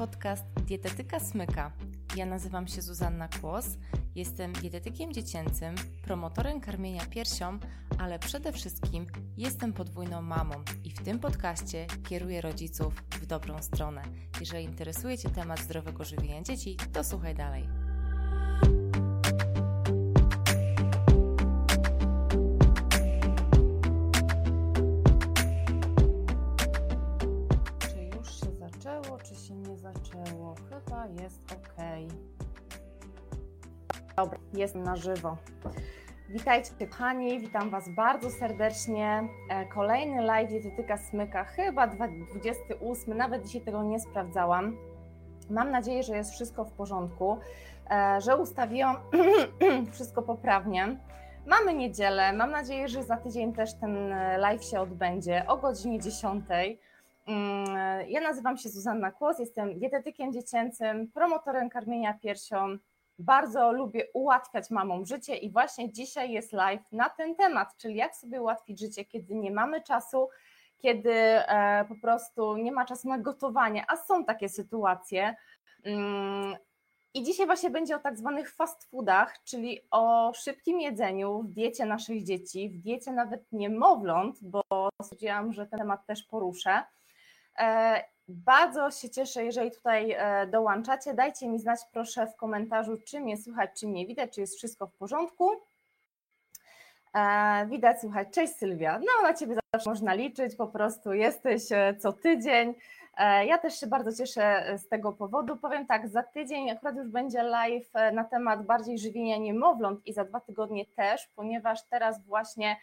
podcast Dietetyka Smyka. Ja nazywam się Zuzanna Kłos, jestem dietetykiem dziecięcym, promotorem karmienia piersią, ale przede wszystkim jestem podwójną mamą i w tym podcaście kieruję rodziców w dobrą stronę. Jeżeli interesuje Cię temat zdrowego żywienia dzieci, to słuchaj dalej. Jestem na żywo. Witajcie kochani, witam Was bardzo serdecznie. E, Kolejny live Dietetyka Smyka, chyba 28, nawet dzisiaj tego nie sprawdzałam. Mam nadzieję, że jest wszystko w porządku, e, że ustawiłam wszystko poprawnie. Mamy niedzielę, mam nadzieję, że za tydzień też ten live się odbędzie o godzinie 10. Mm, Ja nazywam się Zuzanna Kłos, jestem dietetykiem dziecięcym, promotorem karmienia piersią. Bardzo lubię ułatwiać mamom życie i właśnie dzisiaj jest live na ten temat, czyli jak sobie ułatwić życie, kiedy nie mamy czasu, kiedy e, po prostu nie ma czasu na gotowanie, a są takie sytuacje. Mm, I dzisiaj właśnie będzie o tak zwanych fast foodach, czyli o szybkim jedzeniu w diecie naszych dzieci, w diecie nawet niemowląt, bo stwierdziłam, że ten temat też poruszę. Bardzo się cieszę, jeżeli tutaj e, dołączacie. Dajcie mi znać proszę w komentarzu, czy mnie słychać, czy mnie widać, czy jest wszystko w porządku. E, Widać, słychać. Cześć Sylwia. No na Ciebie zawsze można liczyć, po prostu jesteś e, co tydzień. Ja też się bardzo cieszę z tego powodu. Powiem tak, za tydzień akurat już będzie live na temat bardziej żywienia niemowląt i za dwa tygodnie też, ponieważ teraz właśnie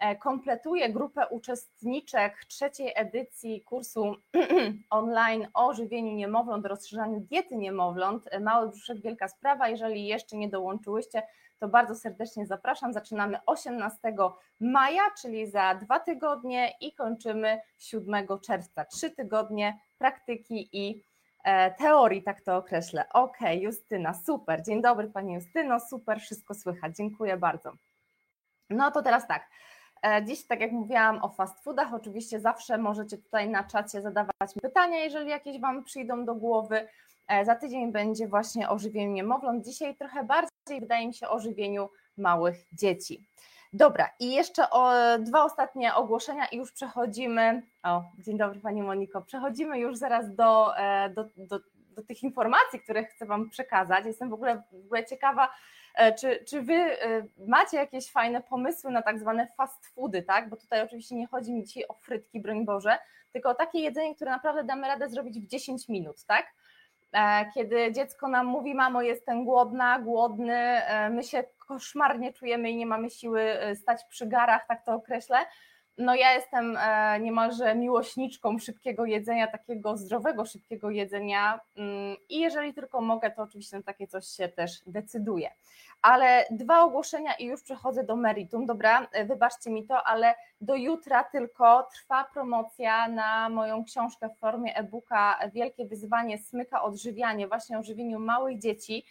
e, kompletuję grupę uczestniczek trzeciej edycji kursu online o żywieniu niemowląt, rozszerzaniu diety niemowląt. E, Mały brzuszek, wielka sprawa. Jeżeli jeszcze nie dołączyłyście, to bardzo serdecznie zapraszam. Zaczynamy 18 maja, czyli za dwa tygodnie i kończymy 7 czerwca. Trzy tygodnie praktyki i e, teorii, tak to określę. Ok, Justyna, super. Dzień dobry Pani Justyno, super, wszystko słychać. Dziękuję bardzo. No to teraz tak. E, Dziś, tak jak mówiłam o fast foodach, oczywiście zawsze możecie tutaj na czacie zadawać pytania, jeżeli jakieś Wam przyjdą do głowy. E, Za tydzień będzie właśnie o żywieniu niemowląt. Dzisiaj trochę bardziej wydaje mi się o żywieniu małych dzieci. Dobra, i jeszcze o, dwa ostatnie ogłoszenia i już przechodzimy. O, dzień dobry Pani Moniko. Przechodzimy już zaraz do, e, do, do, do tych informacji, które chcę Wam przekazać. Jestem w ogóle, w ogóle ciekawa, czy, czy Wy e, macie jakieś fajne pomysły na tak zwane fast foody, tak? Bo tutaj oczywiście nie chodzi mi dzisiaj o frytki, broń Boże, tylko o takie jedzenie, które naprawdę damy radę zrobić w 10 minut, tak? E, kiedy dziecko nam mówi, mamo, jestem głodna, głodny, e, my się koszmarnie czujemy i nie mamy siły e, stać przy garach, tak to określę. No ja jestem e, niemalże miłośniczką szybkiego jedzenia, takiego zdrowego, szybkiego jedzenia mm, i jeżeli tylko mogę, to oczywiście na takie coś się też decyduję. Ale dwa ogłoszenia i już przechodzę do meritum, dobra, e, wybaczcie mi to, ale do jutra tylko trwa promocja na moją książkę w formie e-booka Wielkie wyzwanie smyka odżywianie, właśnie o żywieniu małych dzieci.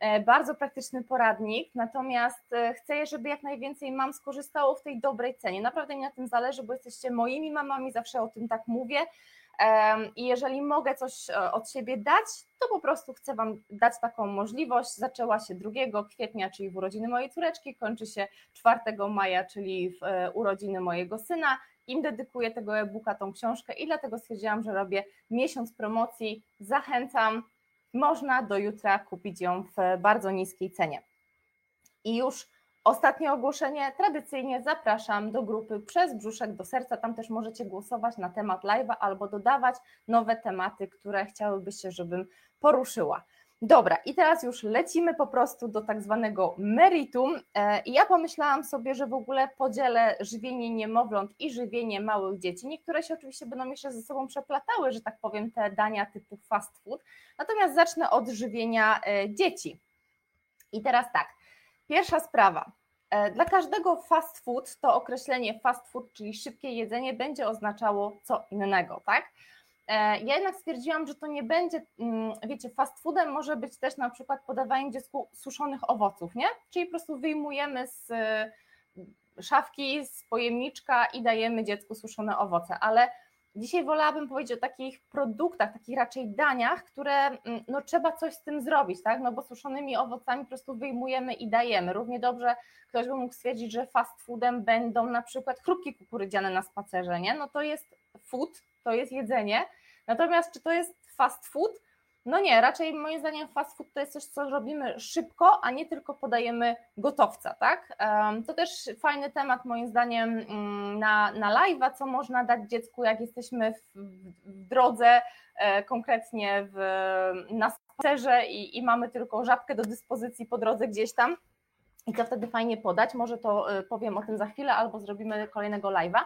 E, Bardzo praktyczny poradnik, natomiast e, chcę, żeby jak najwięcej mam skorzystało w tej dobrej cenie. Naprawdę mi na tym zależy, bo jesteście moimi mamami, zawsze o tym tak mówię. I jeżeli mogę coś e, od siebie dać, to po prostu chcę Wam dać taką możliwość. Zaczęła się 2 kwietnia, czyli w urodziny mojej córeczki, kończy się 4 maja, czyli w urodziny mojego syna. Im dedykuję tego e-booka, tą książkę i dlatego stwierdziłam, że robię miesiąc promocji. Zachęcam, można do jutra kupić ją w bardzo niskiej cenie. I już ostatnie ogłoszenie. Tradycyjnie zapraszam do grupy Przez Brzuszek do Serca. Tam też możecie głosować na temat live'a albo dodawać nowe tematy, które chciałybyście, żebym poruszyła. Dobra, i teraz już lecimy po prostu do tak zwanego meritum. E, I ja pomyślałam sobie, że w ogóle podzielę żywienie niemowląt i żywienie małych dzieci. Niektóre się oczywiście będą jeszcze ze sobą przeplatały, że tak powiem, te dania typu fast food. Natomiast zacznę od żywienia e, dzieci. I teraz tak, pierwsza sprawa. E, Dla każdego fast food to określenie fast food, czyli szybkie jedzenie, będzie oznaczało co innego, tak? E, Ja jednak stwierdziłam, że to nie będzie, mm, wiecie, fast foodem może być też na przykład podawanie dziecku suszonych owoców, nie? Czyli po prostu wyjmujemy z e, szafki, z pojemniczka i dajemy dziecku suszone owoce, ale Dzisiaj wolałabym powiedzieć o takich produktach, takich raczej daniach, które mm, no, trzeba coś z tym zrobić, tak? No bo suszonymi owocami po prostu wyjmujemy i dajemy. Równie dobrze ktoś by mógł stwierdzić, że fast foodem będą na przykład chrupki kukurydziane na spacerze, nie? No to jest food, to jest jedzenie. Natomiast czy to jest fast food? No nie, raczej moim zdaniem fast food to jest coś, co robimy szybko, a nie tylko podajemy gotowca, tak? To też fajny temat moim zdaniem mm, na, na live'a, co można dać dziecku, jak jesteśmy w, w drodze, e, konkretnie w, na spacerze i, i mamy tylko żabkę do dyspozycji po drodze gdzieś tam. I co wtedy fajnie podać? Może to e, powiem o tym za chwilę, albo zrobimy kolejnego live'a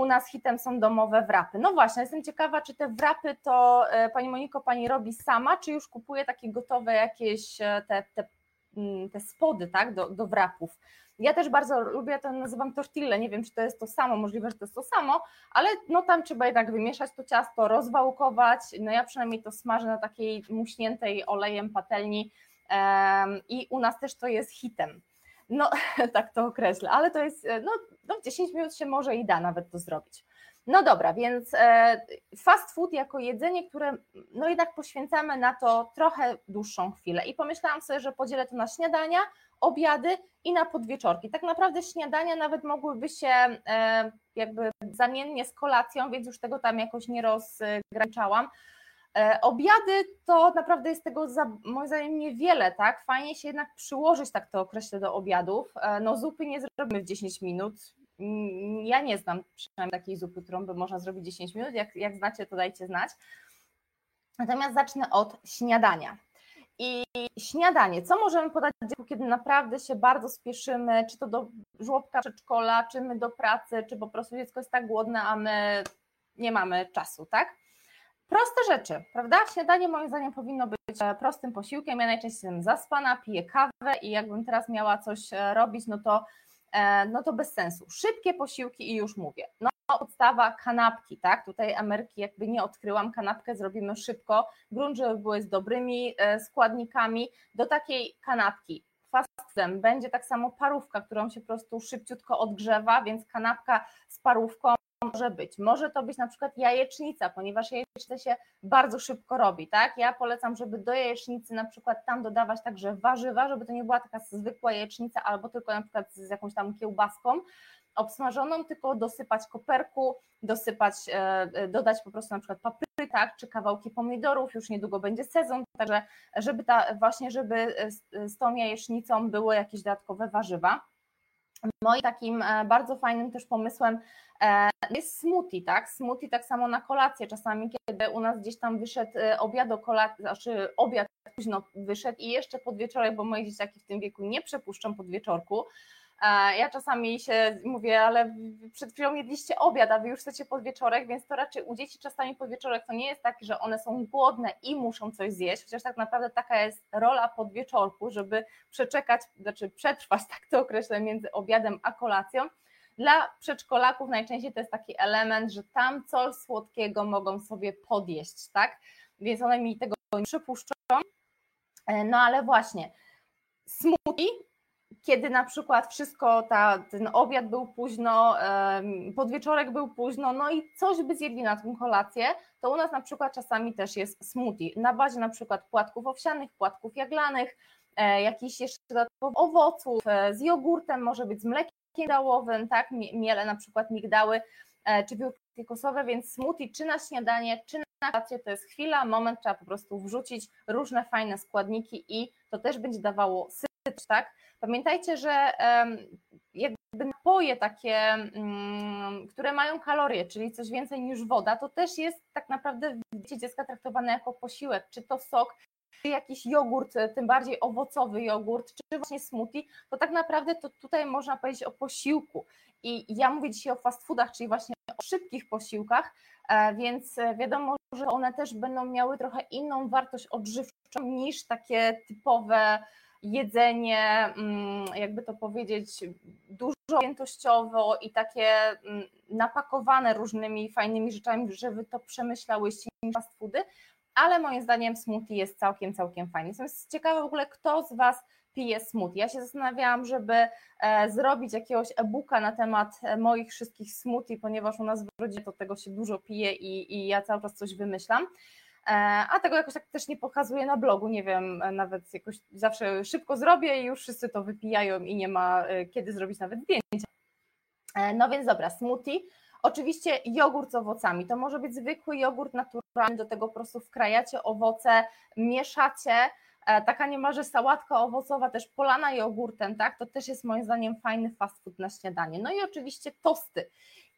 u nas hitem są domowe wrapy. No właśnie, jestem ciekawa, czy te wrapy to e, Pani Moniko Pani robi sama, czy już kupuje takie gotowe jakieś e, te, te, mm, te spody tak, do, do wrapów. Ja też bardzo lubię, to nazywam tortille, nie wiem czy to jest to samo, możliwe, że to jest to samo, ale no tam trzeba jednak wymieszać to ciasto, rozwałkować, no ja przynajmniej to smażę na takiej muśniętej olejem patelni i u nas też to jest hitem. No, tak to określę, ale to jest, e, no, no 10 minut się może i da nawet to zrobić. No dobra, więc e, fast food jako jedzenie, które no jednak poświęcamy na to trochę dłuższą chwilę i pomyślałam sobie, że podzielę to na śniadania, obiady i na podwieczorki. Tak naprawdę śniadania nawet mogłyby się e, jakby zamiennie z kolacją, więc już tego tam jakoś nie rozgraniczałam. E, obiady to naprawdę jest tego za, moim zdaniem niewiele, tak? Fajnie się jednak przyłożyć, tak to określę, do obiadów. E, no zupy nie zrobimy w 10 minut. Ja nie znam przynajmniej takiej zupy, którą by można zrobić 10 minut. Jak, jak znacie, to dajcie znać. Natomiast zacznę od śniadania. I śniadanie, co możemy podać dziecku, kiedy naprawdę się bardzo spieszymy, czy to do żłobka, przedszkola, czy my do pracy, czy po prostu dziecko jest tak głodne, a my nie mamy czasu, tak? Proste rzeczy, prawda? Śniadanie moim zdaniem powinno być e, prostym posiłkiem. Ja najczęściej jestem zaspana, piję kawę i jakbym teraz miała coś e, robić, no to, e, no to bez sensu. Szybkie posiłki i już mówię. No podstawa kanapki, tak? Tutaj Ameryki jakby nie odkryłam, kanapkę zrobimy szybko, grunt, żeby były z dobrymi składnikami. Do takiej kanapki fast foodem będzie tak samo parówka, którą się po prostu szybciutko odgrzewa, więc kanapka z parówką może być. Może to być na przykład jajecznica, ponieważ jajecznicę się bardzo szybko robi, tak? Ja polecam, żeby do jajecznicy na przykład tam dodawać także warzywa, żeby to nie była taka zwykła jajecznica albo tylko na przykład z jakąś tam kiełbaską obsmażoną, tylko dosypać koperku, dosypać, e, e, dodać po prostu na przykład papryk, tak, czy kawałki pomidorów, już niedługo będzie sezon, także żeby ta właśnie, żeby z tą jajecznicą były jakieś dodatkowe warzywa. Moim takim e, bardzo fajnym też pomysłem e, jest smoothie, tak? Smoothie tak samo na kolację. Czasami, kiedy u nas gdzieś tam wyszedł e, obiad o kolacji, znaczy obiad późno wyszedł i jeszcze podwieczorek, bo moje dzieciaki w tym wieku nie przepuszczą podwieczorku, ja czasami się mówię, ale przed chwilą jedliście obiad, a wy już chcecie podwieczorek, więc to raczej u dzieci czasami podwieczorek to nie jest tak, że one są głodne i muszą coś zjeść, chociaż tak naprawdę taka jest rola podwieczorku, żeby przeczekać, znaczy przetrwać, tak to określę, między obiadem a kolacją. Dla przedszkolaków najczęściej to jest taki element, że tam coś słodkiego mogą sobie podjeść, tak? Więc one mi tego nie przypuszczą. E, no ale właśnie, smoothie kiedy na przykład wszystko, ta, ten obiad był późno, podwieczorek był późno, no i coś by zjedli na tą kolację, to u nas na przykład czasami też jest smoothie. Na bazie na przykład płatków owsianych, płatków jaglanych, e, jakichś jeszcze dodatkowych owoców, e, z jogurtem, może być z mlekiem migdałowym, tak, miele na przykład migdały, e, czy białki kokosowe, więc smoothie czy na śniadanie, czy na kolację to jest chwila, moment, trzeba po prostu wrzucić różne fajne składniki i to też będzie dawało tak, Pamiętajcie, że jakby napoje takie, mm, które mają kalorie, czyli coś więcej niż woda, to też jest tak naprawdę w dzieci dziecka traktowane jako posiłek, czy to sok, czy jakiś jogurt, tym bardziej owocowy jogurt, czy właśnie smoothie, to tak naprawdę to tutaj można powiedzieć o posiłku. I ja mówię dzisiaj o fast foodach, czyli właśnie o szybkich posiłkach, e, więc wiadomo, że one też będą miały trochę inną wartość odżywczą niż takie typowe jedzenie, mm, jakby to powiedzieć, dużo objętościowo i takie mm, napakowane różnymi fajnymi rzeczami, że wy to przemyślałyście niż fast foody, ale moim zdaniem smoothie jest całkiem, całkiem fajny. Jestem ciekawa w ogóle, kto z Was pije smoothie. Ja się zastanawiałam, żeby e, zrobić jakiegoś e-booka na temat e, moich wszystkich smoothie, ponieważ u nas w rodzinie to tego się dużo pije i, i ja cały czas coś wymyślam. E, a tego jakoś tak też nie pokazuję na blogu, nie wiem, nawet jakoś zawsze szybko zrobię i już wszyscy to wypijają i nie ma kiedy zrobić nawet zdjęcia. No więc dobra, smoothie. Oczywiście jogurt z owocami. To może być zwykły jogurt naturalny, do tego po prostu wkrajacie owoce, mieszacie. E, taka niemalże sałatka owocowa, też polana jogurtem, tak? To też jest moim zdaniem fajny fast food na śniadanie. No i oczywiście tosty.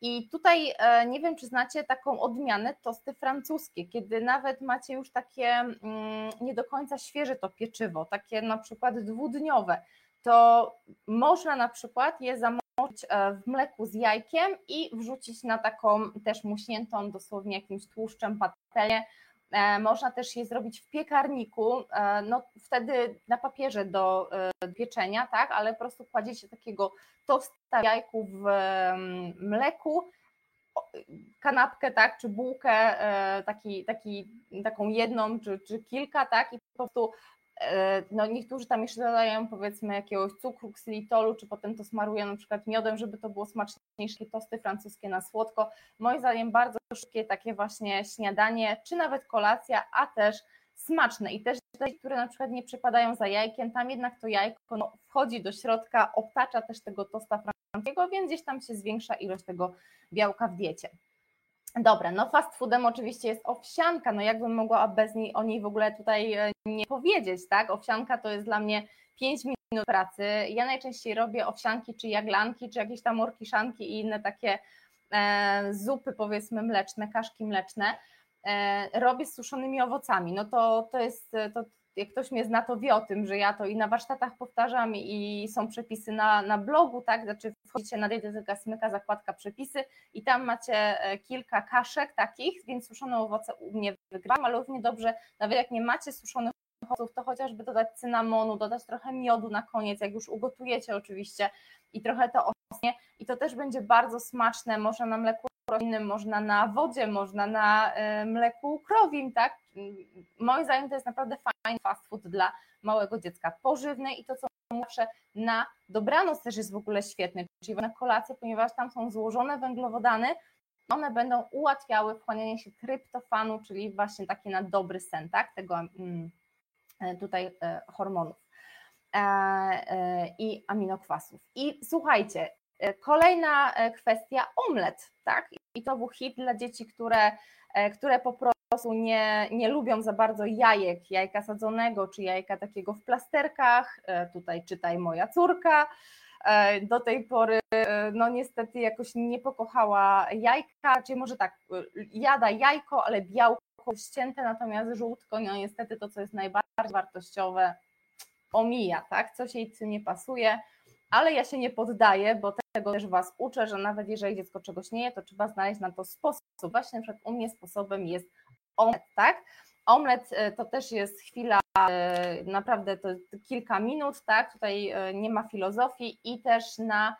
I tutaj e, nie wiem, czy znacie taką odmianę tosty francuskie, kiedy nawet macie już takie mm, nie do końca świeże to pieczywo, takie na przykład dwudniowe, to można na przykład je zamówić E, w mleku z jajkiem i wrzucić na taką też muśniętą dosłownie jakimś tłuszczem patelnię. E, można też je zrobić w piekarniku, e, no wtedy na papierze do pieczenia, tak, ale po prostu kładziecie takiego tosta jajku w mleku, kanapkę, tak, czy bułkę, taki, taki, taką jedną, czy, czy kilka, tak, i po prostu E, no niektórzy tam jeszcze dodają powiedzmy jakiegoś cukru, ksylitolu, czy potem to smarują na przykład miodem, żeby to było smaczniejsze, tosty francuskie na słodko. Moim zdaniem bardzo szybkie takie właśnie śniadanie, czy nawet kolacja, a też smaczne i też te, które na przykład nie przepadają za jajkiem, tam jednak to jajko no, wchodzi do środka, obtacza też tego tosta francuskiego, więc gdzieś tam się zwiększa ilość tego białka w diecie. Dobra, no fast foodem oczywiście jest owsianka, no jakbym mogła bez niej, o niej w ogóle tutaj e, nie powiedzieć, tak? Owsianka to jest dla mnie 5 minut pracy. Ja najczęściej robię owsianki, czy jaglanki, czy jakieś tam orkiszanki i inne takie e, zupy powiedzmy mleczne, kaszki mleczne. E, robię z suszonymi owocami, no to, to jest, to, jak ktoś mnie zna, to wie o tym, że ja to i na warsztatach powtarzam i są przepisy na, na blogu, tak, znaczy wchodzicie na dietetyka smyka, zakładka przepisy i tam macie e, kilka kaszek takich, więc suszone owoce u mnie wygrywam, ale równie dobrze, nawet jak nie macie suszonych owoców, to chociażby dodać cynamonu, dodać trochę miodu na koniec, jak już ugotujecie oczywiście i trochę to osnie i to też będzie bardzo smaczne, można na mleku roślinnym, można na wodzie, można na e, mleku krowim, tak? Moim zdaniem to jest naprawdę fajny fast food dla małego dziecka. Pożywny i to, co zawsze na dobranoc też jest w ogóle świetny, czyli na kolację, ponieważ tam są złożone węglowodany, one będą ułatwiały wchłanianie się tryptofanu, czyli właśnie takie na dobry sen, tak? Tego mm, e, tutaj e, hormonów i aminokwasów. I słuchajcie, E, kolejna e, kwestia, omlet, tak? I to był hit dla dzieci, które, e, które po prostu nie, nie lubią za bardzo jajek, jajka sadzonego, czy jajka takiego w plasterkach, tutaj czytaj moja córka, do tej pory no niestety jakoś nie pokochała jajka, czyli może tak, jada jajko, ale białko ścięte, natomiast żółtko, no niestety to, co jest najbardziej wartościowe, omija, tak? Coś jej nie pasuje, ale ja się nie poddaję, bo tego też Was uczę, że nawet jeżeli dziecko czegoś nie je, to trzeba znaleźć na to sposób. Właśnie na przykład u mnie sposobem jest omlet, tak? Omlet e, to też jest chwila, e, naprawdę to kilka minut, tak? Tutaj e, nie ma filozofii i też na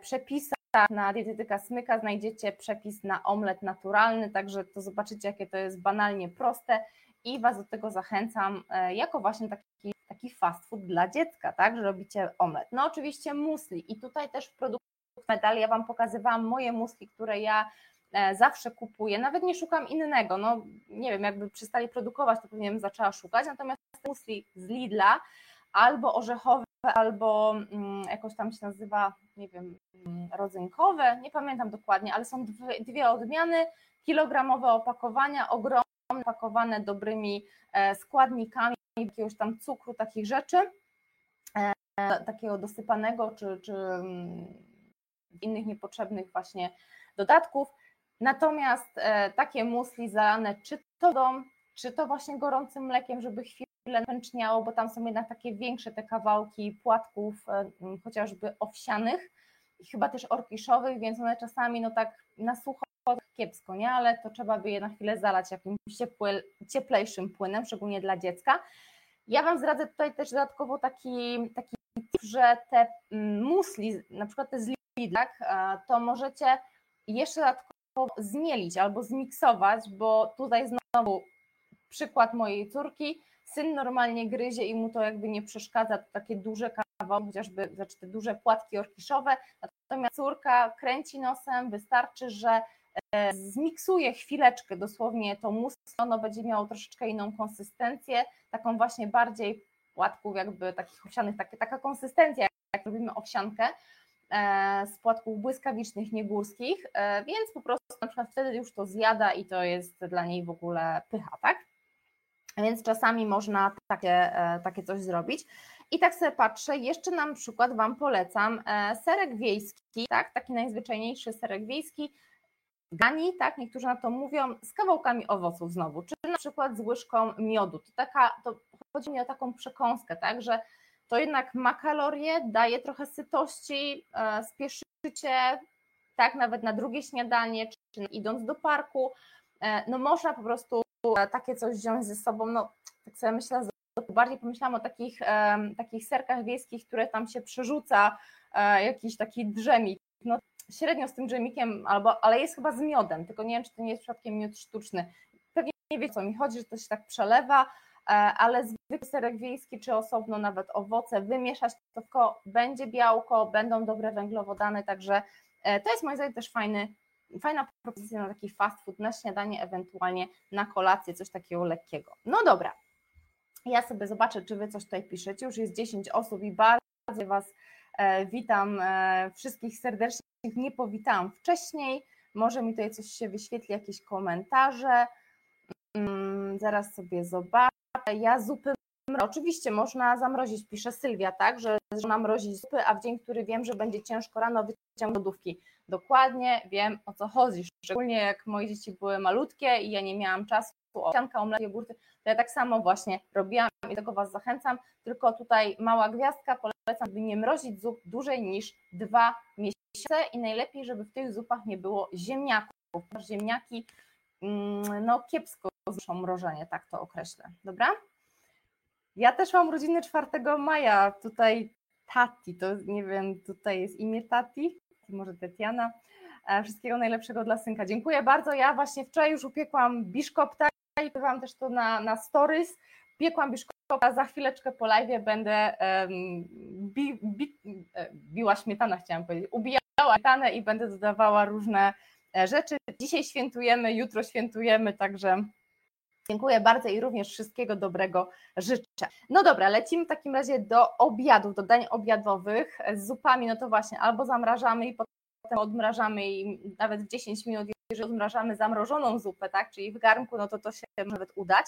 przepisach na dietetyka smyka znajdziecie przepis na omlet naturalny, także to zobaczycie, jakie to jest banalnie proste i Was do tego zachęcam, jako właśnie taki taki fast food dla dziecka, tak, że robicie omlet. No oczywiście musli. I tutaj też w produkcie medal ja Wam pokazywałam moje musli, które ja e, zawsze kupuję, nawet nie szukam innego, no nie wiem, jakby przestali produkować, to pewnie bym zaczęła szukać, natomiast musli z Lidla albo orzechowe, albo mm, jakoś tam się nazywa, nie wiem, mm, rodzynkowe, nie pamiętam dokładnie, ale są dwie, dwie odmiany, kilogramowe opakowania, ogromne, opakowane dobrymi e, składnikami, jakiegoś tam cukru, takich rzeczy, e, takiego dosypanego, czy, czy mm, innych niepotrzebnych właśnie dodatków. Natomiast e, takie musli zalane czy to wodą, czy to właśnie gorącym mlekiem, żeby chwilę pęczniało, bo tam są jednak takie większe te kawałki płatków, chociażby owsianych chyba też orkiszowych, więc one czasami no tak na sucho kiepsko, nie? Ale to trzeba by je na chwilę zalać jakimś cieplejszym płynem, szczególnie dla dziecka. Ja Wam zdradzę tutaj też dodatkowo taki, taki tip, że te mm, musli, na przykład te z Lidl, to możecie jeszcze dodatkowo zmielić albo zmiksować, bo tutaj znowu przykład mojej córki, syn normalnie gryzie i mu to jakby nie przeszkadza, to takie duże kawałki, chociażby znaczy te duże płatki orkiszowe, natomiast córka kręci nosem, wystarczy, że zmiksuje chwileczkę dosłownie to musko, ono będzie miało troszeczkę inną konsystencję, taką właśnie bardziej płatków jakby takich owsianych, takie, taka konsystencja, jak robimy owsiankę e, z płatków błyskawicznych, niegórskich, e, więc po prostu na przykład wtedy już to zjada i to jest dla niej w ogóle pycha, tak? Więc czasami można takie, e, takie coś zrobić. I tak sobie patrzę, jeszcze na przykład Wam polecam serek wiejski, tak, taki najzwyczajniejszy serek wiejski, gani, tak, niektórzy na to mówią, z kawałkami owoców znowu, czy na przykład z łyżką miodu. To, taka, to chodzi mi o taką przekąskę, tak, że to jednak ma kalorie, daje trochę sytości, e, spieszycie, tak, nawet na drugie śniadanie, czy idąc do parku, e, no można po prostu e, takie coś wziąć ze sobą, no tak sobie myślę, bardziej pomyślałam o takich, takich serkach wiejskich, które tam się przerzuca, jakiś taki drzemik, no średnio z tym dżemikiem, albo, ale jest chyba z miodem, tylko nie wiem, czy to nie jest przypadkiem miód sztuczny. Pewnie nie wie, co mi chodzi, że to się tak przelewa, e, ale zwykły serek wiejski, czy osobno nawet owoce, wymieszać to tylko będzie białko, będą dobre węglowodany, także e, to jest moim zdaniem też fajny, fajna propozycja na taki fast food, na śniadanie, ewentualnie na kolację, coś takiego lekkiego. No dobra, ja sobie zobaczę, czy Wy coś tutaj piszecie, już jest 10 osób i bardzo Was witam wszystkich serdecznie. Nie powitałam wcześniej, może mi tutaj coś się wyświetli, jakieś komentarze, mm, zaraz sobie zobaczę, ja zupy Oczywiście można zamrozić, pisze Sylwia, tak, że można mrozić zupy, a w dzień, który wiem, że będzie ciężko rano, wyciągnę lodówki. Dokładnie wiem o co chodzi, szczególnie jak moje dzieci były malutkie i ja nie miałam czasu, owsianka, omlet, jogurty, to ja tak samo właśnie robiłam i tego Was zachęcam, tylko tutaj mała gwiazdka, polecam, by nie mrozić zup dłużej niż dwa miesiące i najlepiej, żeby w tych zupach nie było ziemniaków, ziemniaki mm, no kiepsko znoszą mrożenie, tak to określę, dobra? Ja też mam rodziny 4 maja, tutaj Tati, to nie wiem, tutaj jest imię Tati, może Tetiana, e, wszystkiego najlepszego dla synka. Dziękuję bardzo, ja właśnie wczoraj już upiekłam biszkopta i wam też to na, na stories, piekłam biszkopta, za chwileczkę po live będę um, bi, bi, e, biła śmietana, chciałam powiedzieć, ubijała śmietanę i będę dodawała różne e, rzeczy. Dzisiaj świętujemy, jutro świętujemy, także Dziękuję bardzo i również wszystkiego dobrego życzę. No dobra, lecimy w takim razie do obiadów, do dań obiadowych z zupami, no to właśnie albo zamrażamy i potem odmrażamy i nawet w 10 minut, jeżeli odmrażamy zamrożoną zupę, tak, czyli w garnku, no to to się może nawet udać,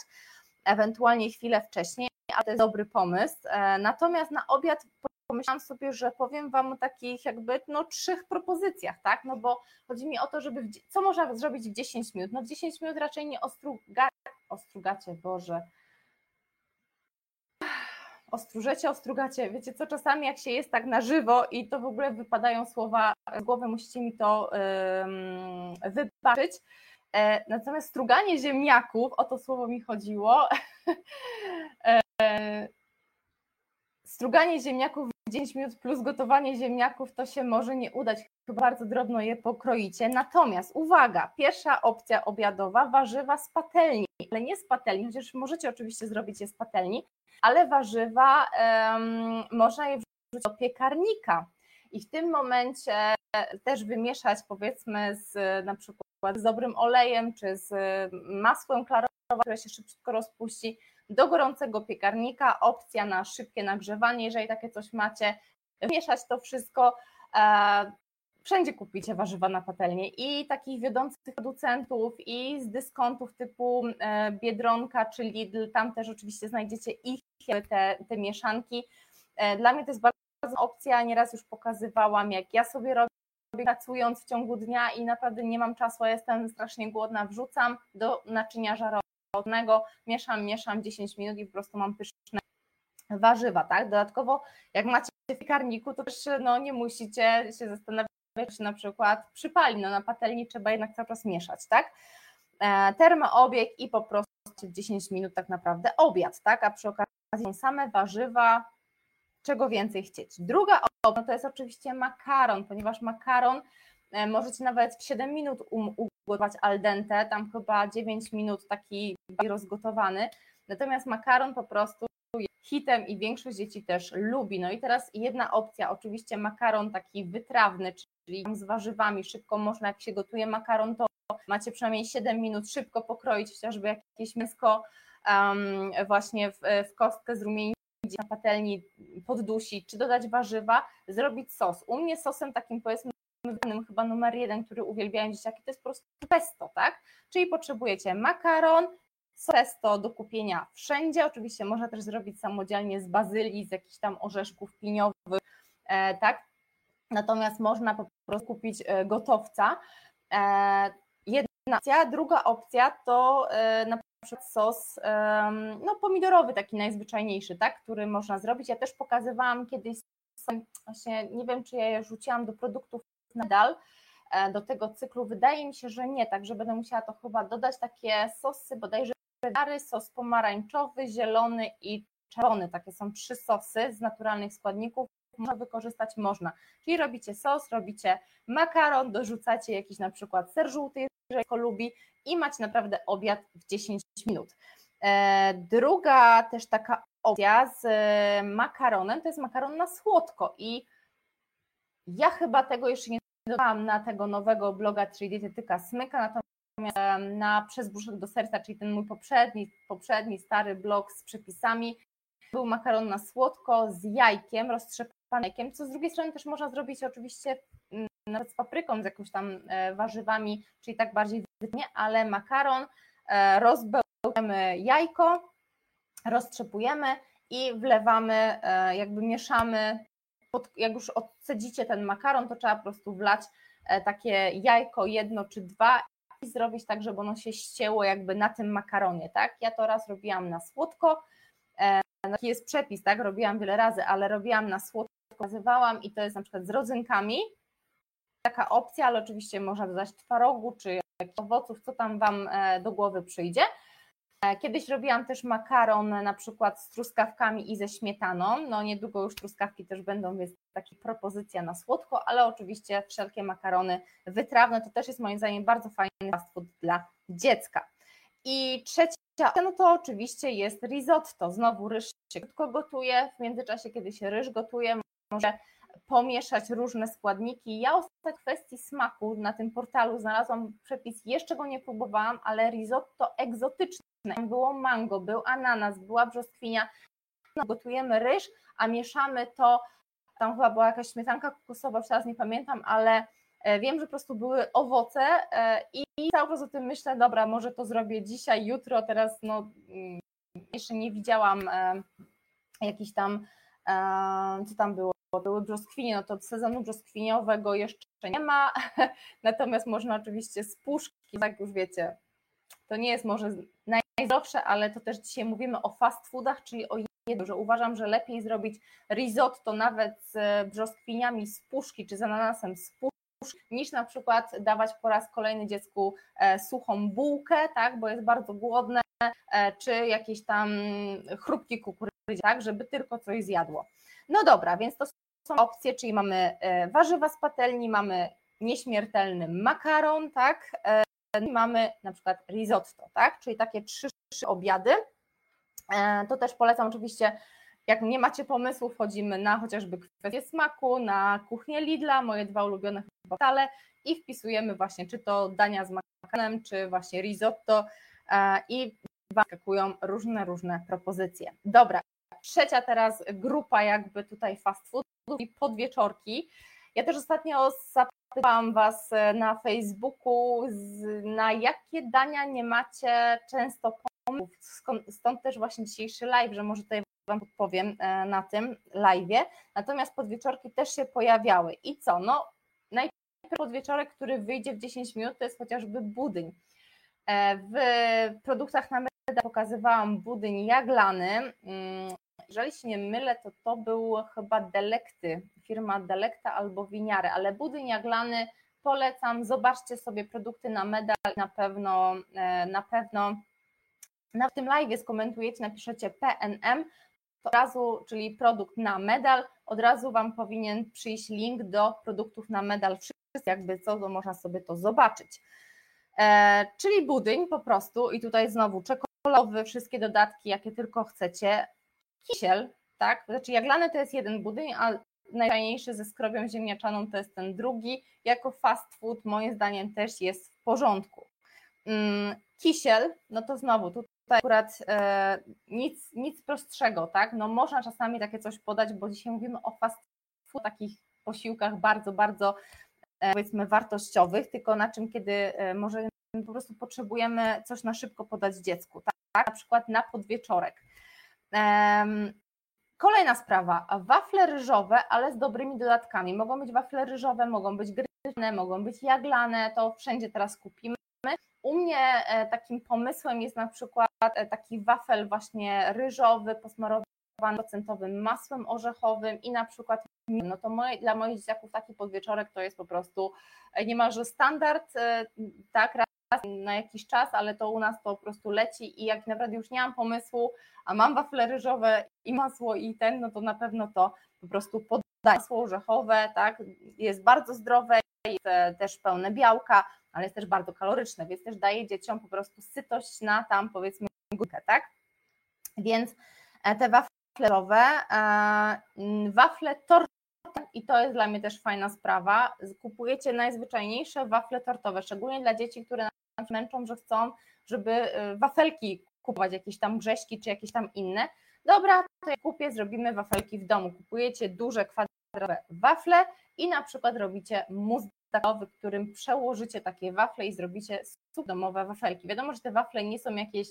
ewentualnie chwilę wcześniej, ale to jest dobry pomysł. E, natomiast na obiad pomyślałam sobie, że powiem Wam o takich jakby no trzech propozycjach, tak, no bo chodzi mi o to, żeby, w, co można zrobić w 10 minut, no w 10 minut raczej nie ostruga, ostrugacie, Boże, ostrużecie, ostrugacie, wiecie co, czasami jak się jest tak na żywo i to w ogóle wypadają słowa z głowy, musicie mi to yy, wybaczyć, e, natomiast struganie ziemniaków, o to słowo mi chodziło, e, struganie ziemniaków 10 minut plus gotowanie ziemniaków to się może nie udać, bardzo drobno je pokroicie. Natomiast uwaga, pierwsza opcja obiadowa, warzywa z patelni, ale nie z patelni, chociaż możecie oczywiście zrobić je z patelni, ale warzywa um, można je wrzucić do piekarnika i w tym momencie też wymieszać powiedzmy z na przykład z dobrym olejem czy z masłem klarowym, które się szybko rozpuści, do gorącego piekarnika, opcja na szybkie nagrzewanie, jeżeli takie coś macie, mieszać to wszystko. E, wszędzie kupicie warzywa na patelnię i takich wiodących producentów i z dyskontów typu e, Biedronka czy Lidl, tam też oczywiście znajdziecie ich te, te mieszanki. E, dla mnie to jest bardzo opcja, nieraz już pokazywałam, jak ja sobie robię pracując w ciągu dnia i naprawdę nie mam czasu, jestem strasznie głodna, wrzucam do naczynia żarowego wodnego, mieszam, mieszam 10 minut i po prostu mam pyszne warzywa, tak? Dodatkowo jak macie w piekarniku, to też no, nie musicie się zastanawiać, czy na przykład przypali, no na patelni trzeba jednak cały czas mieszać, tak? E, termoobieg i po prostu w 10 minut tak naprawdę obiad, tak? A przy okazji same warzywa, czego więcej chcieć. Druga opcja no to jest oczywiście makaron, ponieważ makaron możecie nawet w 7 minut um, ugotować al dente, tam chyba 9 minut taki rozgotowany. Natomiast makaron po prostu jest hitem i większość dzieci też lubi. No i teraz jedna opcja, oczywiście makaron taki wytrawny, czyli z warzywami, szybko można, jak się gotuje makaron, to macie przynajmniej 7 minut szybko pokroić chociażby jakieś mięsko um, właśnie w, w kostkę z rumieni na patelni poddusić, czy dodać warzywa, zrobić sos. U mnie sosem takim powiedzmy chyba numer jeden, który uwielbiają dzieciaki, to jest po prostu pesto, tak? Czyli potrzebujecie makaron, pesto do kupienia wszędzie, oczywiście można też zrobić samodzielnie z bazylii, z jakichś tam orzeszków piniowych, e, tak? Natomiast można po prostu kupić e, gotowca. E, jedna opcja, druga opcja to na przykład sos no, pomidorowy, taki najzwyczajniejszy, tak, który można zrobić. Ja też pokazywałam kiedyś, właśnie nie wiem, czy ja je rzuciłam do produktów nadal, e, do tego cyklu. Wydaje mi się, że nie, także będę musiała to chyba dodać takie sosy, bodajże sos pomarańczowy, zielony i czerwony. Takie są trzy sosy z naturalnych składników. Można wykorzystać można. Czyli robicie sos, robicie makaron, dorzucacie jakiś na przykład ser żółty, jeżeli go lubi i macie naprawdę obiad w 10 minut. E, druga też taka opcja z e, makaronem to jest makaron na słodko i ja chyba tego jeszcze nie dodałam na tego nowego bloga, czyli dietetyka Smyka, natomiast e, na Przez brzuszek do serca, czyli ten mój poprzedni, poprzedni stary blog z przepisami, był makaron na słodko z jajkiem, roztrzepanym jajkiem, co z drugiej strony też można zrobić oczywiście mm, nawet z papryką, z jakimiś tam warzywami, czyli tak bardziej nie, ale makaron, e, rozbełkujemy jajko, roztrzepujemy i wlewamy, e, jakby mieszamy, jak już odcedzicie ten makaron, to trzeba po prostu wlać e, takie jajko jedno czy dwa i zrobić tak, żeby ono się ścięło jakby na tym makaronie, tak? Ja to raz robiłam na słodko, taki jest przepis, tak? Robiłam wiele razy, ale robiłam na słodko, nazywałam i to jest na przykład z rodzynkami, taka opcja, ale oczywiście można dodać twarogu czy owoców, co tam Wam e, do głowy przyjdzie. E, kiedyś robiłam też makaron na przykład z truskawkami i ze śmietaną. No niedługo już truskawki też będą, więc taka propozycja na słodko, ale oczywiście wszelkie makarony wytrawne to też jest moim zdaniem bardzo fajny fast food dla dziecka. I trzecia no to oczywiście jest risotto. Znowu ryż się krótko gotuje, w międzyczasie kiedy się ryż gotuje, może pomieszać różne składniki. Ja ostatnio w kwestii smaku na tym portalu znalazłam przepis, jeszcze go nie próbowałam, ale risotto egzotyczne. Było mango, był ananas, była brzoskwinia. No, gotujemy ryż, a mieszamy to, tam chyba była jakaś śmietanka kokosowa, już teraz nie pamiętam, ale e, wiem, że po prostu były owoce e, i cały czas o tym myślę, dobra, może to zrobię dzisiaj, jutro, teraz no mm, jeszcze nie widziałam e, jakiś tam, co tam było, były brzoskwinie, no to sezonu brzoskwiniowego jeszcze nie ma, natomiast można oczywiście z puszki, tak już wiecie, to nie jest może najzdrowsze, ale to też dzisiaj mówimy o fast foodach, czyli o jednym, że uważam, że lepiej zrobić risotto nawet z brzoskwiniami z puszki, czy z ananasem z puszki, niż na przykład dawać po raz kolejny dziecku e, suchą bułkę, tak, bo jest bardzo głodne, e, czy jakieś tam chrupki kukurydzy, tak, żeby tylko coś zjadło. No dobra, więc to są opcje, czyli mamy e, warzywa z patelni, mamy nieśmiertelny makaron, tak, e, mamy na przykład risotto, tak, czyli takie trzy, trzy obiady. E, to też polecam oczywiście, jak nie macie pomysłu, wchodzimy na chociażby kwestię smaku, na kuchnię Lidla, moje dwa ulubione portale i wpisujemy właśnie czy to dania z makaronem, czy właśnie risotto i wyskakują różne, różne propozycje. Dobra, trzecia teraz grupa jakby tutaj fast food i podwieczorki. Ja też ostatnio zapytałam Was e, na Facebooku, na jakie dania nie macie często pomysłów, stąd też właśnie dzisiejszy live, że może tutaj Wam podpowiem e, na tym live'ie. Natomiast podwieczorki też się pojawiały. I co? No, najpierw podwieczorek, który wyjdzie w 10 minut, to jest chociażby budyń. E, w produktach na media pokazywałam budyń jaglany. Jeżeli się nie mylę, to to był chyba Delekty, firma Delekta albo Winiary, ale budyń jaglany polecam, zobaczcie sobie produkty na medal, na pewno, e, na pewno na tym live skomentujecie, napiszecie PNM, to od razu, czyli produkt na medal, od razu Wam powinien przyjść link do produktów na medal, wszystko jakby co, to można sobie to zobaczyć. E, czyli budyń po prostu i tutaj znowu czekoladowy, wszystkie dodatki, jakie tylko chcecie. Kisiel, tak? Znaczy jaglane to jest jeden budyń, a najfajniejszy ze skrobią ziemniaczaną to jest ten drugi. Jako fast food moim zdaniem też jest w porządku. Mm, kisiel, no to znowu tutaj akurat e, nic, nic prostszego, tak? No można czasami takie coś podać, bo dzisiaj mówimy o fast food, takich posiłkach bardzo, bardzo e, powiedzmy wartościowych, tylko na czym kiedy e, może po prostu potrzebujemy coś na szybko podać dziecku, tak? Na przykład na podwieczorek. Kolejna sprawa, wafle ryżowe, ale z dobrymi dodatkami. Mogą być wafle ryżowe, mogą być gryzne, mogą być jaglane, to wszędzie teraz kupimy. U mnie e, takim pomysłem jest na przykład e, taki wafel właśnie ryżowy, posmarowany procentowym masłem orzechowym i na przykład no to moje, dla moich dzieciaków taki podwieczorek to jest po prostu e, niemalże standard, tak, na jakiś czas, ale to u nas to po prostu leci i jak naprawdę już nie mam pomysłu, a mam wafle ryżowe i masło i ten, no to na pewno to po prostu podaję. Masło orzechowe, tak, jest bardzo zdrowe, jest e, też pełne białka, ale jest też bardzo kaloryczne, więc też daje dzieciom po prostu sytość na tam powiedzmy górkę, tak? Więc e, te wafle ryżowe, e, wafle tortowe i to jest dla mnie też fajna sprawa, kupujecie najzwyczajniejsze wafle tortowe, szczególnie dla dzieci, które męczą, że chcą, żeby y, wafelki kupować, jakieś tam grześki czy jakieś tam inne. Dobra, to ja kupię, zrobimy wafelki w domu. Kupujecie duże kwadratowe wafle i na przykład robicie mus którym przełożycie takie wafle i zrobicie domowe wafelki. Wiadomo, że te wafle nie są jakieś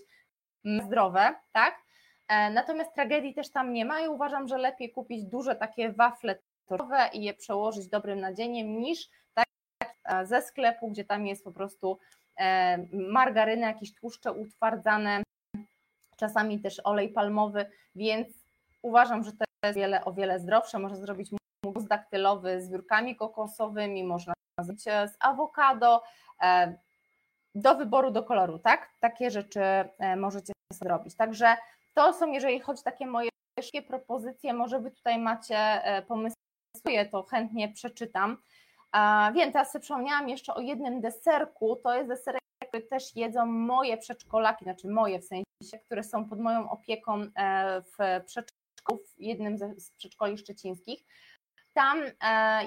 zdrowe, tak? E, natomiast tragedii też tam nie ma i uważam, że lepiej kupić duże takie wafle torowe i je przełożyć dobrym nadzieniem niż tak e, ze sklepu, gdzie tam jest po prostu E, margaryny, jakieś tłuszcze utwardzane, czasami też olej palmowy, więc uważam, że to jest wiele, o wiele zdrowsze. Można zrobić mus daktylowy z wiórkami kokosowymi, można zrobić z awokado, e, do wyboru, do koloru, tak? Takie rzeczy e, możecie zrobić. Także to są, jeżeli chodzi takie moje propozycje, może Wy tutaj macie pomysły, to chętnie przeczytam. Wiem, teraz sobie przypomniałam jeszcze o jednym deserku, to jest deserek, który też jedzą moje przedszkolaki, znaczy moje w sensie, które są pod moją opieką e, w przedszkolu, w jednym z przedszkoli szczecińskich. Tam e,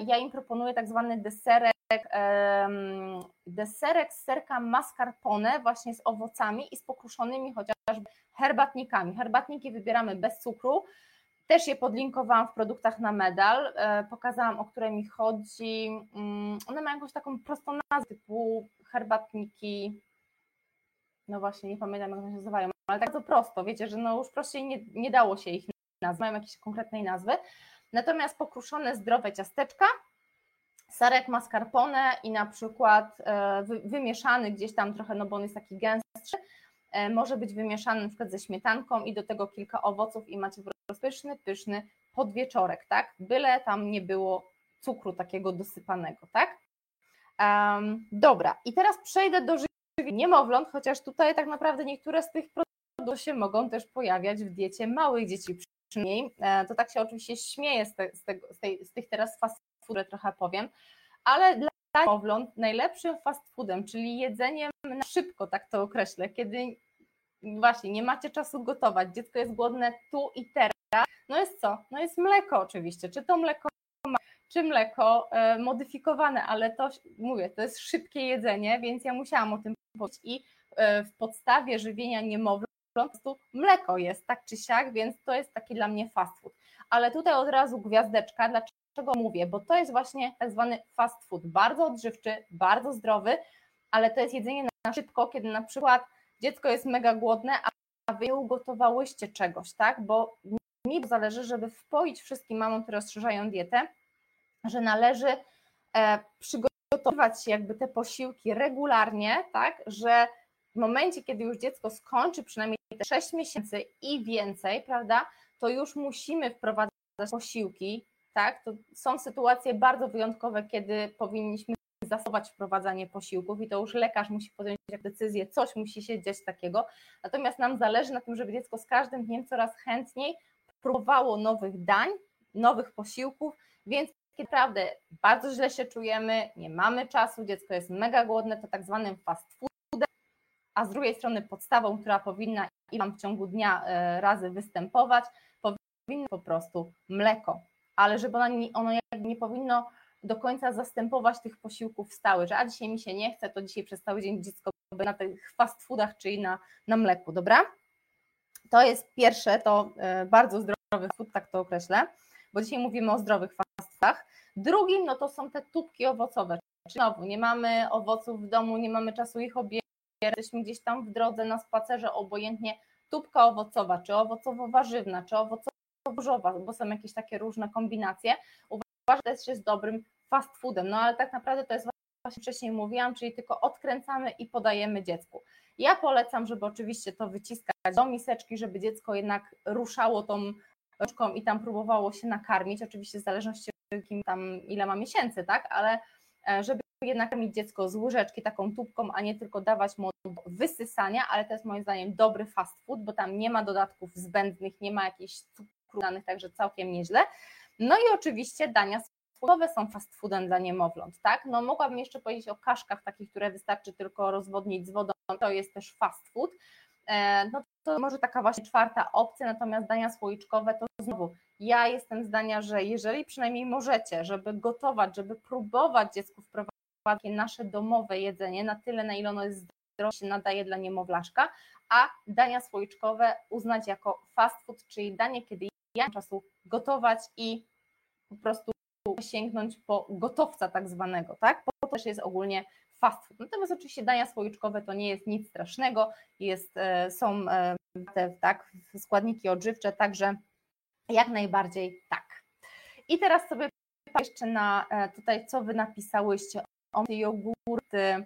ja im proponuję tak zwany deserek, deserek z serka mascarpone właśnie z owocami i z pokruszonymi chociażby herbatnikami. Herbatniki wybieramy bez cukru, też je podlinkowałam w produktach na medal, e, pokazałam o które mi chodzi. Mm, one mają jakąś taką prostą nazwę typu herbatniki, no właśnie, nie pamiętam jak one się nazywają, ale tak to prosto, wiecie, że no już prościej nie, nie dało się ich nazwać, mają jakieś konkretnej nazwy. Natomiast pokruszone zdrowe ciasteczka, serek mascarpone i na przykład e, wymieszany gdzieś tam trochę, no bo on jest taki gęstszy, może być wymieszany na przykład ze śmietanką i do tego kilka owoców i macie pyszny, pyszny podwieczorek, tak? Byle tam nie było cukru takiego dosypanego, tak? Um, dobra, i teraz przejdę do żywienia niemowląt, chociaż tutaj tak naprawdę niektóre z tych produktów się mogą też pojawiać w diecie małych dzieci przynajmniej. E, to tak się oczywiście śmieję z, te, z, tego, z, tej, z tych teraz fast food, trochę powiem, ale dla niemowląt najlepszym fast foodem, czyli jedzeniem na szybko, tak to określę, kiedy właśnie nie macie czasu gotować, dziecko jest głodne tu i teraz, no jest co? No jest mleko oczywiście, czy to mleko czy mleko e, modyfikowane, ale to mówię, to jest szybkie jedzenie, więc ja musiałam o tym powiedzieć i e, w podstawie żywienia niemowląt po prostu mleko jest tak czy siak, więc to jest taki dla mnie fast food. Ale tutaj od razu gwiazdeczka, dlaczego mówię? Bo to jest właśnie tak zwany fast food, bardzo odżywczy, bardzo zdrowy, ale to jest jedzenie na szybko, kiedy na przykład dziecko jest mega głodne, a wy nie ugotowałyście czegoś, tak? Bo mi zależy, żeby wpoić wszystkim mamom, które rozszerzają dietę, że należy e, przygotowywać jakby te posiłki regularnie, tak, że w momencie, kiedy już dziecko skończy przynajmniej te 6 miesięcy i więcej, prawda, to już musimy wprowadzać posiłki, tak, to są sytuacje bardzo wyjątkowe, kiedy powinniśmy zastosować wprowadzanie posiłków i to już lekarz musi podjąć decyzję, coś musi się dziać takiego, natomiast nam zależy na tym, żeby dziecko z każdym dniem coraz chętniej próbowało nowych dań, nowych posiłków, więc kiedy naprawdę bardzo źle się czujemy, nie mamy czasu, dziecko jest mega głodne, to tak zwanym fast foodem a z drugiej strony podstawą, która powinna i w ciągu dnia e, razy występować, powinno po prostu mleko, ale żeby ono nie, ono nie powinno do końca zastępować tych posiłków stałych, że a dzisiaj mi się nie chce, to dzisiaj przez cały dzień dziecko na tych fast foodach, czyli na, na mleku, dobra? To jest pierwsze, to e, bardzo zdrowy food, tak to określę, bo dzisiaj mówimy o zdrowych fast foodach. Drugim, no to są te tubki owocowe. Znowu, nie mamy owoców w domu, nie mamy czasu ich obierać, jesteśmy gdzieś tam w drodze na spacerze, obojętnie tubka owocowa, czy owocowo-warzywna, czy owocowo-burzowa, bo są jakieś takie różne kombinacje. Uważam, że też jest dobrym fast foodem, no ale tak naprawdę to jest właśnie wcześniej mówiłam, czyli tylko odkręcamy i podajemy dziecku. Ja polecam, żeby oczywiście to wyciskać do miseczki, żeby dziecko jednak ruszało tą rączką i tam próbowało się nakarmić, oczywiście w zależności od kim tam ile ma miesięcy, tak, ale e, żeby jednak karmić dziecko z łyżeczki taką tubką, a nie tylko dawać mu wysysania, ale to jest moim zdaniem dobry fast food, bo tam nie ma dodatków zbędnych, nie ma jakichś danych, także całkiem nieźle. No i oczywiście dania słodowe są fast foodem dla niemowląt, tak? No mogłabym jeszcze powiedzieć o kaszkach takich, które wystarczy tylko rozwodnić z wodą, to jest też fast food. E, no to może taka właśnie czwarta opcja, natomiast dania słoiczkowe to znowu ja jestem zdania, że jeżeli przynajmniej możecie, żeby gotować, żeby próbować dziecku wprowadzić nasze domowe jedzenie na tyle, na ile ono jest zdrowe, się nadaje dla niemowlaszka, a dania słoiczkowe uznać jako fast food, czyli danie, kiedy ja czasu gotować i po prostu sięgnąć po gotowca tak zwanego, tak? Po to też jest ogólnie fast food. Natomiast oczywiście dania słoiczkowe to nie jest nic strasznego, jest, e, są e, te tak, składniki odżywcze, także jak najbardziej tak. I teraz sobie jeszcze na e, tutaj, co Wy napisałyście o jogurty,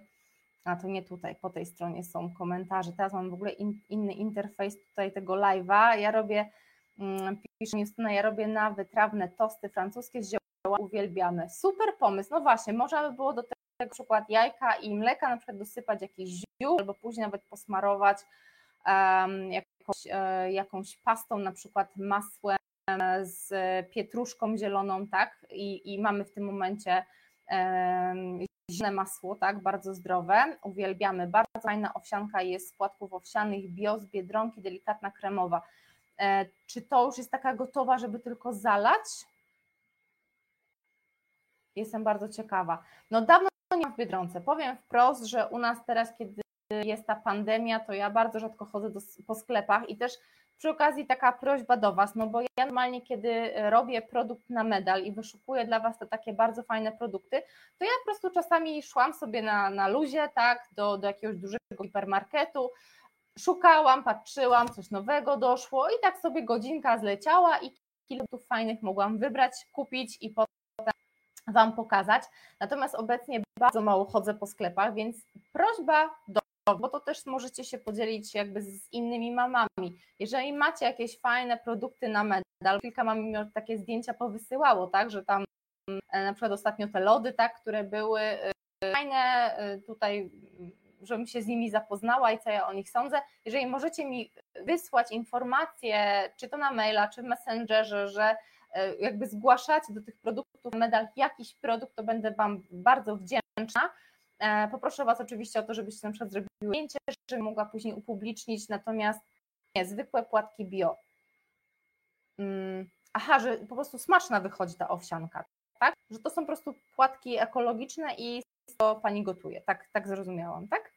a to nie tutaj, po tej stronie są komentarze, teraz mam w ogóle in, inny interfejs tutaj tego live'a, ja robię, pisze Justyna, ja robię na wytrawne tosty francuskie z zioła, uwielbiamy, super pomysł, no właśnie, można by było do tego przykład jajka i mleka na przykład dosypać jakiś ziół, albo później nawet posmarować um, jakąś, e, jakąś pastą, na przykład masłem z pietruszką zieloną, tak, i, i mamy w tym momencie um, zielone masło, tak, bardzo zdrowe, uwielbiamy, bardzo fajna owsianka jest z płatków owsianych, bio z Biedronki, delikatna kremowa. E, czy to już jest taka gotowa, żeby tylko zalać? Jestem bardzo ciekawa. No dawno nie w Biedronce. Powiem wprost, że u nas teraz, kiedy jest ta pandemia, to ja bardzo rzadko chodzę do, po sklepach i też przy okazji taka prośba do Was, no bo ja normalnie, kiedy robię produkt na medal i wyszukuję dla Was te takie bardzo fajne produkty, to ja po prostu czasami szłam sobie na, na luzie, tak, do, do jakiegoś dużego hipermarketu, szukałam, patrzyłam, coś nowego doszło i tak sobie godzinka zleciała i kilka fajnych mogłam wybrać, kupić i potem Wam pokazać. Natomiast obecnie bardzo mało chodzę po sklepach, więc prośba do bo to też możecie się podzielić jakby z innymi mamami. Jeżeli macie jakieś fajne produkty na medal, kilka mam mi takie zdjęcia powysyłało, tak, że tam e, na przykład ostatnio te lody, tak, które były e, fajne, e, tutaj żebym się z nimi zapoznała i co ja o nich sądzę. Jeżeli możecie mi wysłać informacje, czy to na maila, czy w Messengerze, że jakby zgłaszacie do tych produktów medal jakiś produkt, to będę Wam bardzo wdzięczna. E, poproszę Was oczywiście o to, żebyście na przykład zrobiły zdjęcie, żebym mogła później upublicznić, natomiast nie, zwykłe płatki bio. Mm, aha, że po prostu smaczna wychodzi ta owsianka, tak? Że to są po prostu płatki ekologiczne i to Pani gotuje, tak, tak zrozumiałam, tak?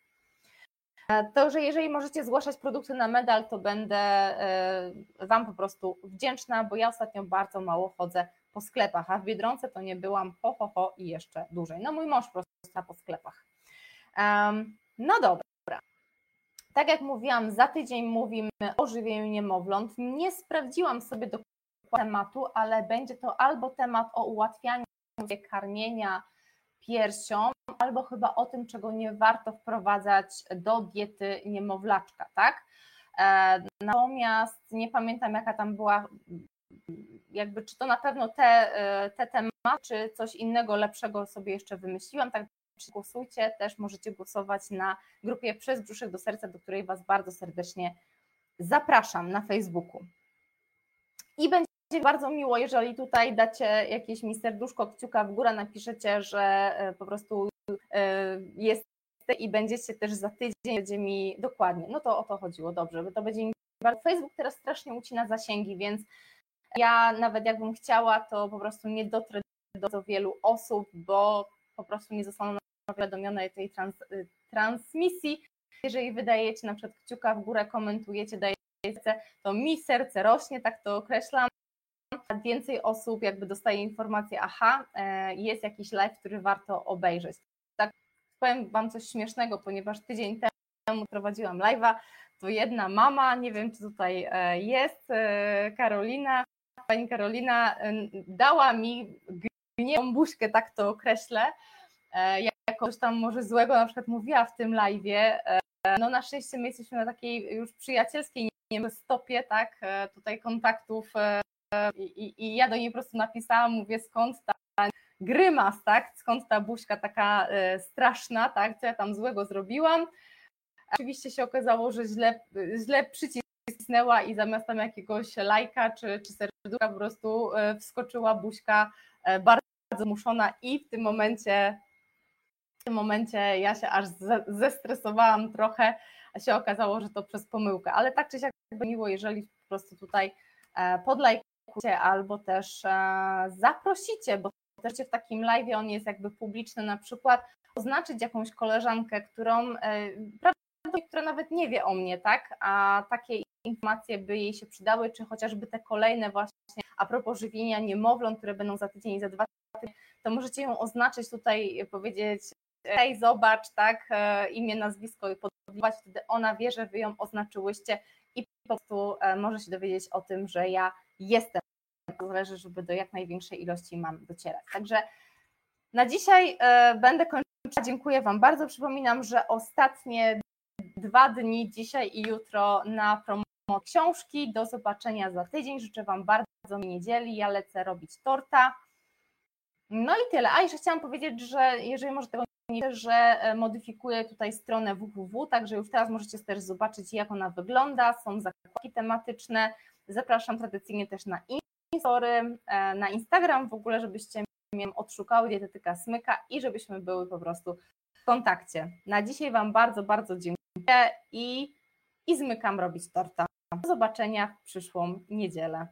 E, to, że jeżeli możecie zgłaszać produkty na medal, to będę e, Wam po prostu wdzięczna, bo ja ostatnio bardzo mało chodzę po sklepach, a w Biedronce to nie byłam ho, ho, ho i jeszcze dłużej. No mój mąż po prostu po sklepach. Um, no dobra. Tak jak mówiłam, za tydzień mówimy o żywieniu niemowląt. Nie sprawdziłam sobie do tematu, ale będzie to albo temat o ułatwianiu karmienia piersią, albo chyba o tym, czego nie warto wprowadzać do diety niemowlaczka, tak? E, natomiast nie pamiętam, jaka tam była jakby czy to na pewno te, e, te tematy, czy coś innego lepszego sobie jeszcze wymyśliłam, tak głosujcie, też możecie głosować na grupie Przez Brzuszek do Serca, do której Was bardzo serdecznie zapraszam na Facebooku. I będzie bardzo miło, jeżeli tutaj dacie jakieś mi serduszko, kciuka w górę, napiszecie, że e, po prostu e, jest i będziecie też za tydzień, będzie mi dokładnie, no to o to chodziło, dobrze, bo to będzie mi bardzo, Facebook teraz strasznie ucina zasięgi, więc ja nawet jakbym chciała, to po prostu nie dotrę do wielu osób, bo po prostu nie zostaną powiadomione tej trans, y, transmisji. Jeżeli wydajecie na przykład kciuka w górę, komentujecie, dajecie, to mi serce rośnie, tak to określam. Więcej osób jakby dostaje informację, aha, e, jest jakiś live, który warto obejrzeć. Tak powiem Wam coś śmiesznego, ponieważ tydzień temu prowadziłam live'a, to jedna mama, nie wiem czy tutaj e, jest, e, Karolina, pani Karolina dała mi buźkę, tak to określę, jako coś tam może złego na przykład mówiła w tym live'ie, no na szczęście my jesteśmy na takiej już przyjacielskiej nie stopie, tak, tutaj kontaktów i, i ja do niej po prostu napisałam, mówię skąd ta grymas, tak, skąd ta buźka taka e, straszna, tak, co ja tam złego zrobiłam. Oczywiście się okazało, że źle, źle przycisnęła i zamiast tam jakiegoś lajka czy, czy serducha po prostu e, wskoczyła buźka e, bardzo zmuszona i w tym momencie w tym momencie ja się aż zestresowałam trochę, a się okazało, że to przez pomyłkę, ale tak czy siak miło, jeżeli po prostu tutaj albo też e, zaprosicie, bo też w takim live on jest jakby publiczny, na przykład oznaczyć jakąś koleżankę, którą e, która nawet nie wie o mnie, tak? A takie informacje by jej się przydały, czy chociażby te kolejne właśnie a propos żywienia niemowląt, które będą za tydzień i za dwa tygodnie, to możecie ją oznaczyć tutaj, powiedzieć hej, zobacz, tak, e, imię, nazwisko i podpowiadać, wtedy ona wie, że wy ją oznaczyłyście i po prostu może się dowiedzieć o tym, że ja jestem. To zależy, żeby do jak największej ilości mam docierać. Także na dzisiaj e, będę kończyła. Dziękuję Wam bardzo. Przypominam, że ostatnie dwa dni, dzisiaj i jutro, na promocję książki. Do zobaczenia za tydzień. Życzę Wam bardzo niedzieli. Ja lecę robić torta. No i tyle. A jeszcze chciałam powiedzieć, że jeżeli może tego nie że e, modyfikuję tutaj stronę www, także już teraz możecie też zobaczyć, jak ona wygląda. Są zakładki tematyczne. Zapraszam tradycyjnie też na Instagram, e, na Instagram w ogóle, żebyście mnie odszukały dietetyka smyka i żebyśmy były po prostu w kontakcie. Na dzisiaj Wam bardzo, bardzo dziękuję i, i zmykam robić torta. Do zobaczenia w przyszłą niedzielę.